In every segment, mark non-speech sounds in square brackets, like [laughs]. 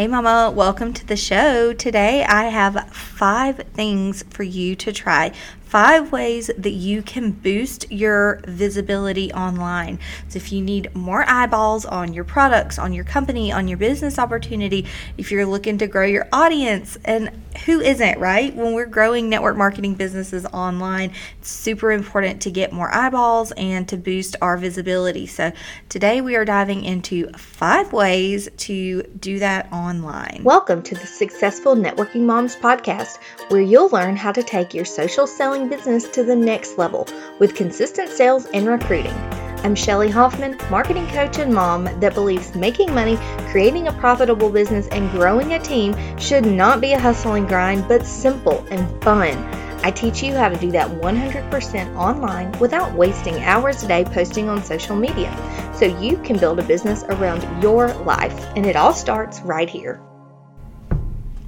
Hey, Mama, welcome to the show. Today I have five things for you to try five ways that you can boost your visibility online. So, if you need more eyeballs on your products, on your company, on your business opportunity, if you're looking to grow your audience, and who isn't, right? When we're growing network marketing businesses online, it's super important to get more eyeballs and to boost our visibility. So, today we are diving into five ways to do that online. Welcome to the Successful Networking Moms podcast, where you'll learn how to take your social selling business to the next level with consistent sales and recruiting. I'm Shelly Hoffman, marketing coach and mom that believes making money, creating a profitable business, and growing a team should not be a hustle and grind, but simple and fun. I teach you how to do that 100% online without wasting hours a day posting on social media so you can build a business around your life. And it all starts right here.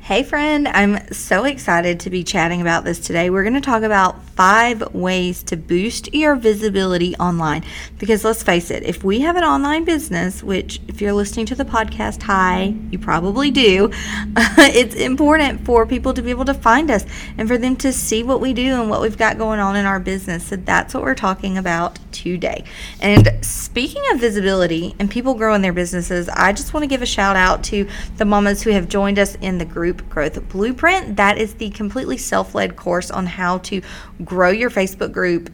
Hey, friend, I'm so excited to be chatting about this today. We're going to talk about five ways to boost your visibility online. Because let's face it, if we have an online business, which if you're listening to the podcast, hi, you probably do, [laughs] it's important for people to be able to find us and for them to see what we do and what we've got going on in our business. So that's what we're talking about today. And speaking of visibility and people growing their businesses, I just want to give a shout out to the mamas who have joined us in the group Growth Blueprint. That is the completely self led course on how to grow your Facebook group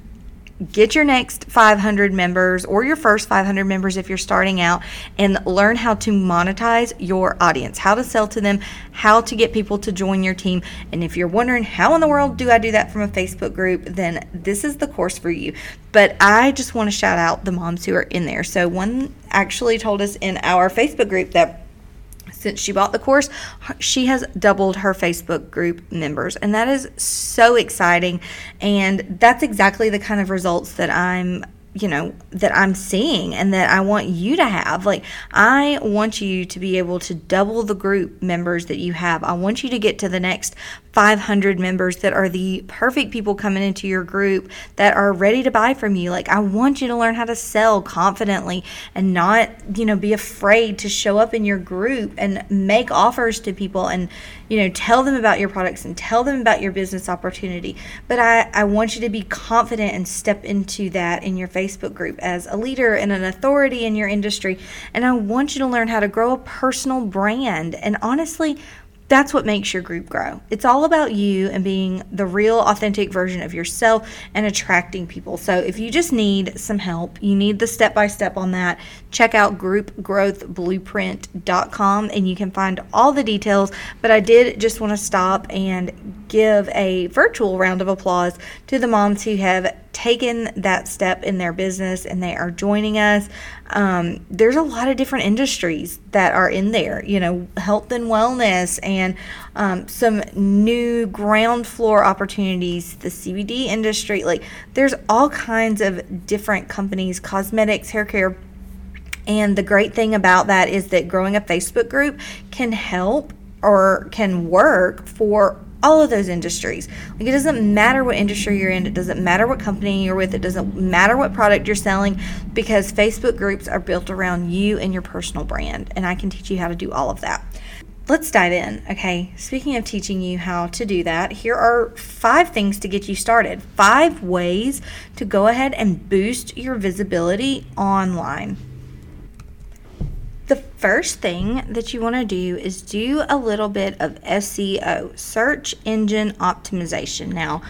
get your next 500 members or your first 500 members if you're starting out and learn how to monetize your audience, how to sell to them, how to get people to join your team. And if you're wondering how in the world do I do that from a Facebook group, then this is the course for you. But I just want to shout out the moms who are in there. So one actually told us in our Facebook group that since she bought the course, she has doubled her Facebook group members. And that is so exciting. And that's exactly the kind of results that I'm you know that I'm seeing and that I want you to have. Like I want you to be able to double the group members that you have. I want you to get to the next 500 members that are the perfect people coming into your group that are ready to buy from you. Like I want you to learn how to sell confidently and not, you know, be afraid to show up in your group and make offers to people and, you know, tell them about your products and tell them about your business opportunity. But I I want you to be confident and step into that in your Facebook group as a leader and an authority in your industry. And I want you to learn how to grow a personal brand. And honestly, that's what makes your group grow. It's all about you and being the real, authentic version of yourself and attracting people. So, if you just need some help, you need the step by step on that, check out groupgrowthblueprint.com and you can find all the details. But I did just want to stop and give a virtual round of applause to the moms who have taken that step in their business and they are joining us. Um, there's a lot of different industries that are in there, you know, health and wellness and um, some new ground floor opportunities, the CBD industry. Like, there's all kinds of different companies, cosmetics, hair care. And the great thing about that is that growing a Facebook group can help or can work for all of those industries. Like it doesn't matter what industry you're in, it doesn't matter what company you're with, it doesn't matter what product you're selling because Facebook groups are built around you and your personal brand. And I can teach you how to do all of that. Let's dive in. Okay, speaking of teaching you how to do that, here are five things to get you started. Five ways to go ahead and boost your visibility online. The first thing that you want to do is do a little bit of SEO, search engine optimization. Now,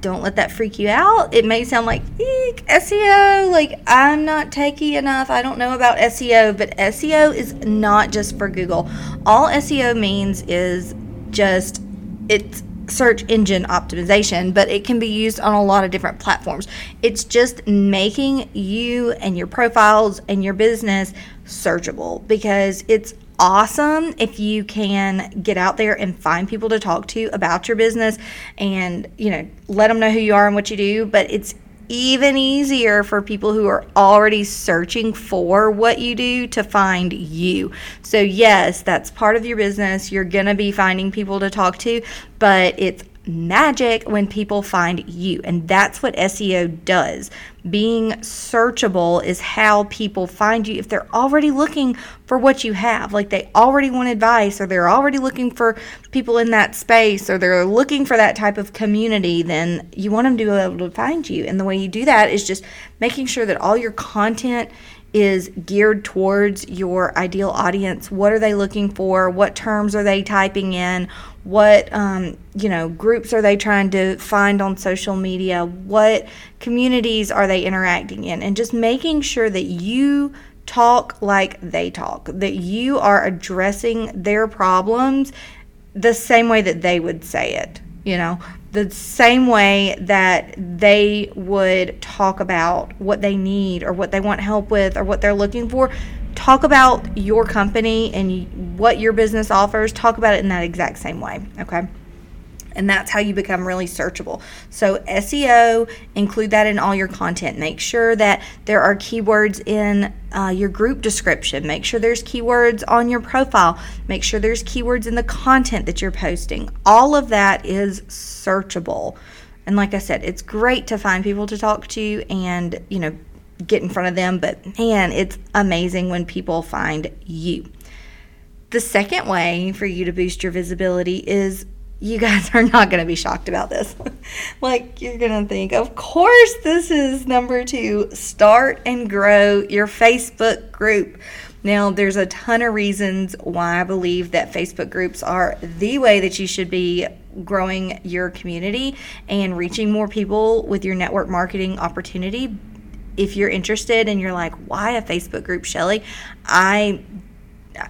don't let that freak you out. It may sound like Eek, SEO, like I'm not techy enough. I don't know about SEO, but SEO is not just for Google. All SEO means is just it's search engine optimization, but it can be used on a lot of different platforms. It's just making you and your profiles and your business searchable because it's awesome if you can get out there and find people to talk to about your business and you know let them know who you are and what you do but it's even easier for people who are already searching for what you do to find you. So, yes, that's part of your business. You're going to be finding people to talk to, but it's magic when people find you. And that's what SEO does. Being searchable is how people find you if they're already looking for what you have. Like they already want advice, or they're already looking for people in that space, or they're looking for that type of community, then you want them to be able to find you. And the way you do that is just making sure that all your content is geared towards your ideal audience. What are they looking for? What terms are they typing in? What um, you know groups are they trying to find on social media? What communities are they interacting in? And just making sure that you talk like they talk, that you are addressing their problems the same way that they would say it. You know, the same way that they would talk about what they need or what they want help with or what they're looking for. Talk about your company and what your business offers. Talk about it in that exact same way. Okay and that's how you become really searchable. So, SEO, include that in all your content. Make sure that there are keywords in uh, your group description. Make sure there's keywords on your profile. Make sure there's keywords in the content that you're posting. All of that is searchable. And like I said, it's great to find people to talk to and, you know, get in front of them, but man, it's amazing when people find you. The second way for you to boost your visibility is you guys [laughs] are not going to be shocked about this. [laughs] like, you're going to think, of course, this is number two start and grow your Facebook group. Now, there's a ton of reasons why I believe that Facebook groups are the way that you should be growing your community and reaching more people with your network marketing opportunity. If you're interested and you're like, why a Facebook group, Shelly? I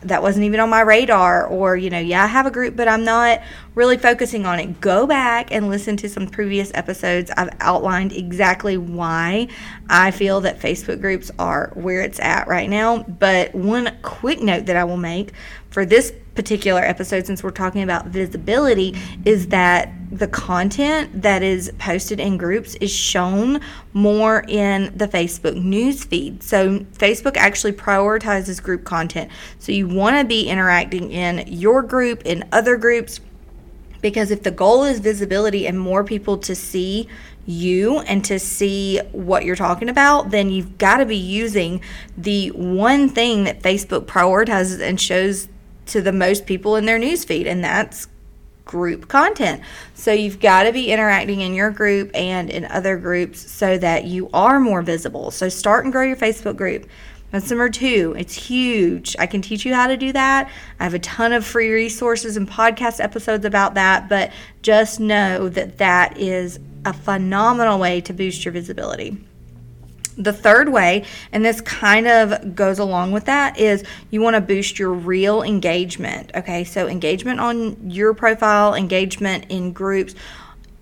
that wasn't even on my radar or you know yeah i have a group but i'm not really focusing on it. Go back and listen to some previous episodes. I've outlined exactly why i feel that facebook groups are where it's at right now. But one quick note that i will make for this particular episode, since we're talking about visibility, is that the content that is posted in groups is shown more in the Facebook news feed. So, Facebook actually prioritizes group content. So, you want to be interacting in your group, in other groups, because if the goal is visibility and more people to see you and to see what you're talking about, then you've got to be using the one thing that Facebook prioritizes and shows to the most people in their newsfeed, and that's group content. So you've got to be interacting in your group and in other groups so that you are more visible. So start and grow your Facebook group. That's number two. It's huge. I can teach you how to do that. I have a ton of free resources and podcast episodes about that, but just know that that is a phenomenal way to boost your visibility. The third way, and this kind of goes along with that, is you want to boost your real engagement. Okay, so engagement on your profile, engagement in groups,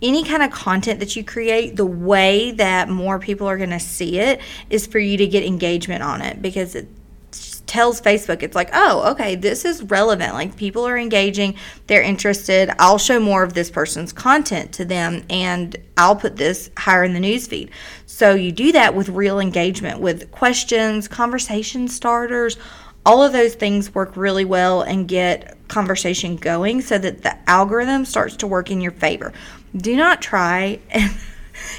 any kind of content that you create, the way that more people are going to see it is for you to get engagement on it because it tells Facebook, it's like, oh, okay, this is relevant. Like people are engaging, they're interested. I'll show more of this person's content to them and I'll put this higher in the newsfeed. So you do that with real engagement, with questions, conversation starters. All of those things work really well and get conversation going so that the algorithm starts to work in your favor. Do not try [laughs]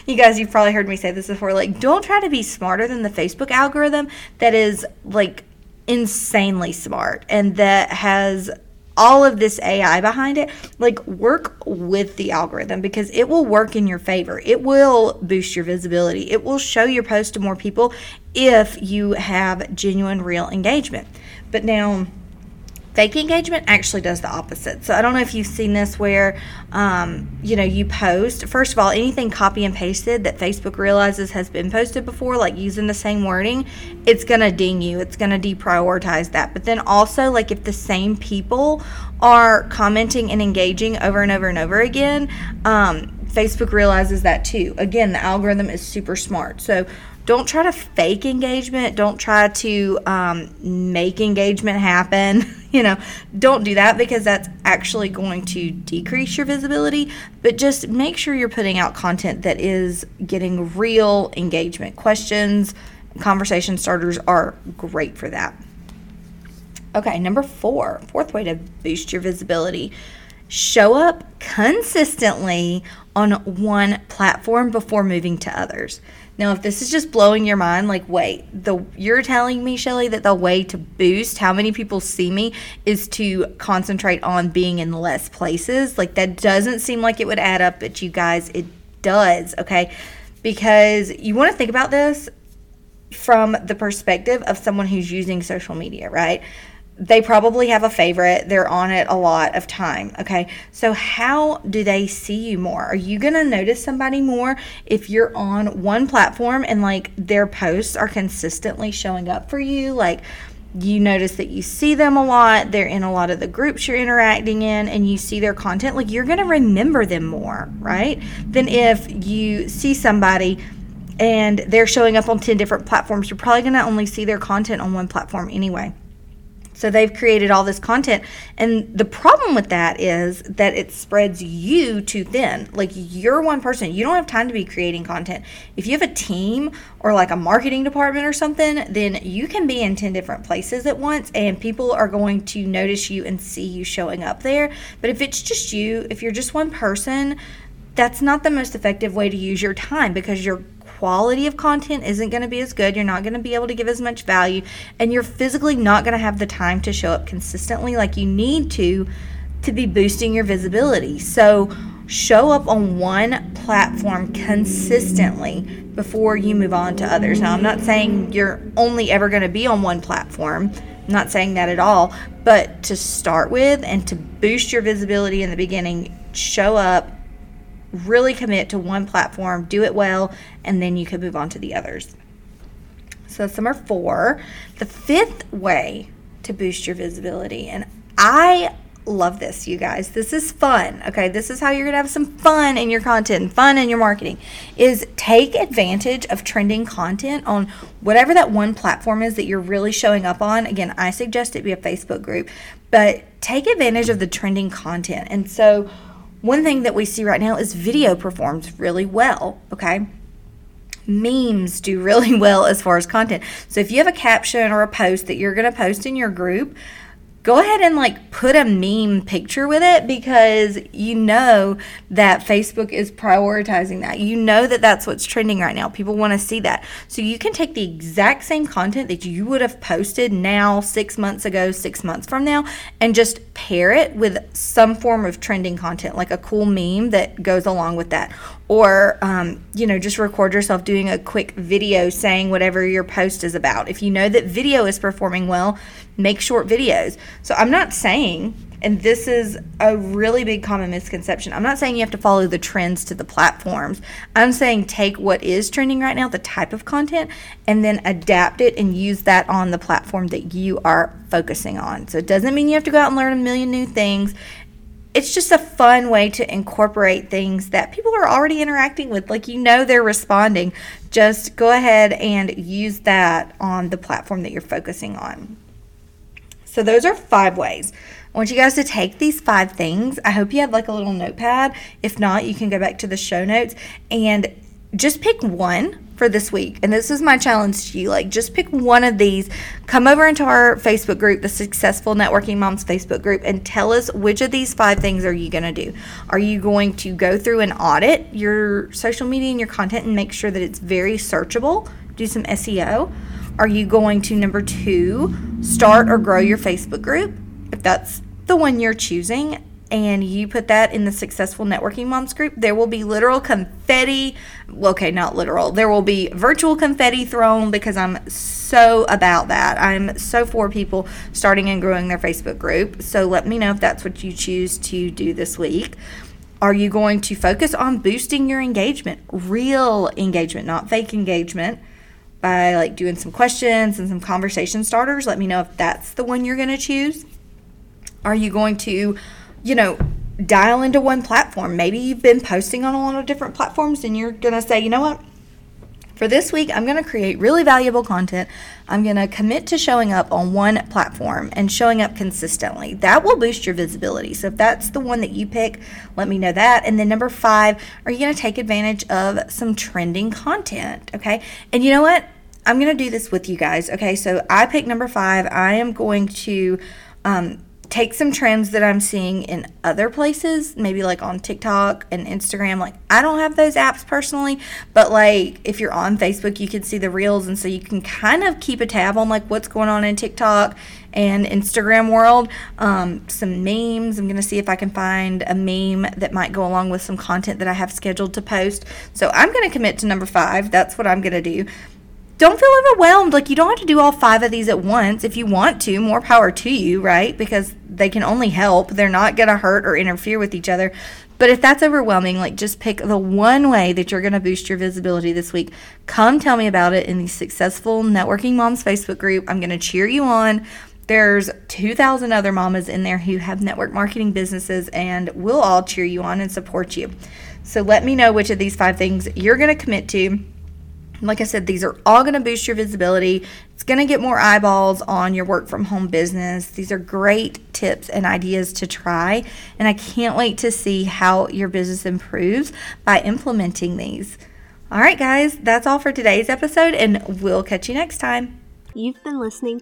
you guys, you've probably heard me say this before. Like, don't try to be smarter than the Facebook algorithm that is like insanely smart and that has all of this AI behind it, like work with the algorithm because it will work in your favor. It will boost your visibility. It will show your post to more people if you have genuine, real engagement. But now, Fake engagement actually does the opposite. So I don't know if you've seen this where, um, you know, you post, first of all, anything copy and pasted that Facebook realizes has been posted before, like using the same wording, it's going to ding you. It's going to deprioritize that. But then also, like if the same people are commenting and engaging over and over and over again, um, Facebook realizes that too. Again, the algorithm is super smart. So don't try to fake engagement. Don't try to um, make engagement happen. [laughs] you know, don't do that because that's actually going to decrease your visibility. But just make sure you're putting out content that is getting real engagement. Questions, conversation starters are great for that. Okay, number four, fourth way to boost your visibility show up consistently on one platform before moving to others. Now, if this is just blowing your mind, like, wait, the you're telling me, Shelly, that the way to boost how many people see me is to concentrate on being in less places. Like, that doesn't seem like it would add up, but you guys, it does, okay? Because you want to think about this from the perspective of someone who's using social media, right? They probably have a favorite. They're on it a lot of time. Okay. So, how do they see you more? Are you going to notice somebody more if you're on one platform and like their posts are consistently showing up for you? Like, you notice that you see them a lot, they're in a lot of the groups you're interacting in, and you see their content, like you're going to remember them more, right? Than if you see somebody and they're showing up on 10 different platforms, you're probably going to only see their content on one platform anyway. So they've created all this content. And the problem with that is that it spreads you too thin. Like you're one person, you don't have time to be creating content. If you have a team or like a marketing department or something, then you can be in 10 different places at once and people are going to notice you and see you showing up there. But if it's just you, if you're just one person, that's not the most effective way to use your time because you're quality of content isn't going to be as good. You're not going to be able to give as much value, and you're physically not going to have the time to show up consistently like you need to to be boosting your visibility. So, show up on one platform consistently before you move on to others. Now, I'm not saying you're only ever going to be on one platform. I'm not saying that at all, but to start with and to boost your visibility in the beginning, show up really commit to one platform, do it well, and then you can move on to the others. So that's number four. The fifth way to boost your visibility, and I love this, you guys. This is fun. Okay, this is how you're gonna have some fun in your content, fun in your marketing. Is take advantage of trending content on whatever that one platform is that you're really showing up on. Again, I suggest it be a Facebook group, but take advantage of the trending content. And so one thing that we see right now is video performs really well, okay? Memes do [laughs] really well as far as content. So if you have a caption or a post that you're going to post in your group, go ahead and like put a meme picture with it because you know that Facebook is prioritizing that. You know that that's what's trending right now. People want to see that. So you can take the exact same content that you would have posted now, six months ago, six months from now, and just pair it with some form of trending content, like a cool meme that goes along with that or um, you know just record yourself doing a quick video saying whatever your post is about. If you know that video is performing well make short videos. So i'm not saying and this is a really big common misconception i'm not saying you have to follow the trends to the platforms. I'm saying take what is trending right now the type of content and then adapt it and use that on the platform that you are focusing on. So it doesn't mean you have to go out and learn a million new things it's just a fun way to incorporate things that people are already interacting with. Like, you know, they're responding. Just go ahead and use that on the platform that you're focusing on. So, those are five ways. I want you guys to take these five things. I hope you have like a little notepad. If not, you can go back to the show notes and just pick one for this week. And this is my challenge to you. Like, just pick one of these. Come over into our Facebook group, the Successful Networking Moms Facebook group, and tell us which of these five things are you going to do. Are you going to go through and audit your social media and your content and make sure that it's very searchable? Do some SEO. Are you going to, number two, start or grow your Facebook group? If that's the one you're choosing, and you put that in the successful networking moms group, there will be literal confetti. Well, okay, not literal. There will be virtual confetti thrown because I'm so about that. I'm so for people starting and growing their Facebook group. So let me know if that's what you choose to do this week. Are you going to focus on boosting your engagement? Real engagement, not fake engagement by like doing some questions and some conversation starters. Let me know if that's the one you're going to choose. Are you going to you know, dial into one platform. Maybe you've been posting on a lot of different platforms and you're going to say, you know what? For this week, I'm going to create really valuable content. I'm going to commit to showing up on one platform and showing up consistently. That will boost your visibility. So, if that's the one that you pick, let me know that. And then, number five, are you going to take advantage of some trending content? Okay. And you know what? I'm going to do this with you guys. Okay. So, I pick number five. I am going to, um, take some trends that I'm seeing in other places, maybe like on TikTok and Instagram. Like, I don't have those apps personally, but like if you're on Facebook, you can see the reels, and so you can kind of keep a tab on like what's going on in TikTok and Instagram world. Um, some memes. I'm gonna see if I can find a meme that might go along with some content that I have scheduled to post. So I'm gonna commit to number five. That's what I'm gonna do don't feel overwhelmed. Like you don't have to do all five of these at once. If you want to, more power to you, right? Because they can only help. They're not going to hurt or interfere with each other. But if that's overwhelming, like just pick the one way that you're going to boost your visibility this week. Come tell me about it in the Successful Networking Moms Facebook group. I'm going to cheer you on. There's 2,000 other mamas in there who have network marketing businesses, and we'll all cheer you on and support you. So let me know which of these five things you're going to commit to like I said, these are all going to boost your visibility. It's going to get more eyeballs on your work from home business. These are great tips and ideas to try. And I can't wait to see how your business improves by implementing these. All right, guys, that's all for today's episode, and we'll catch you next time. You've been listening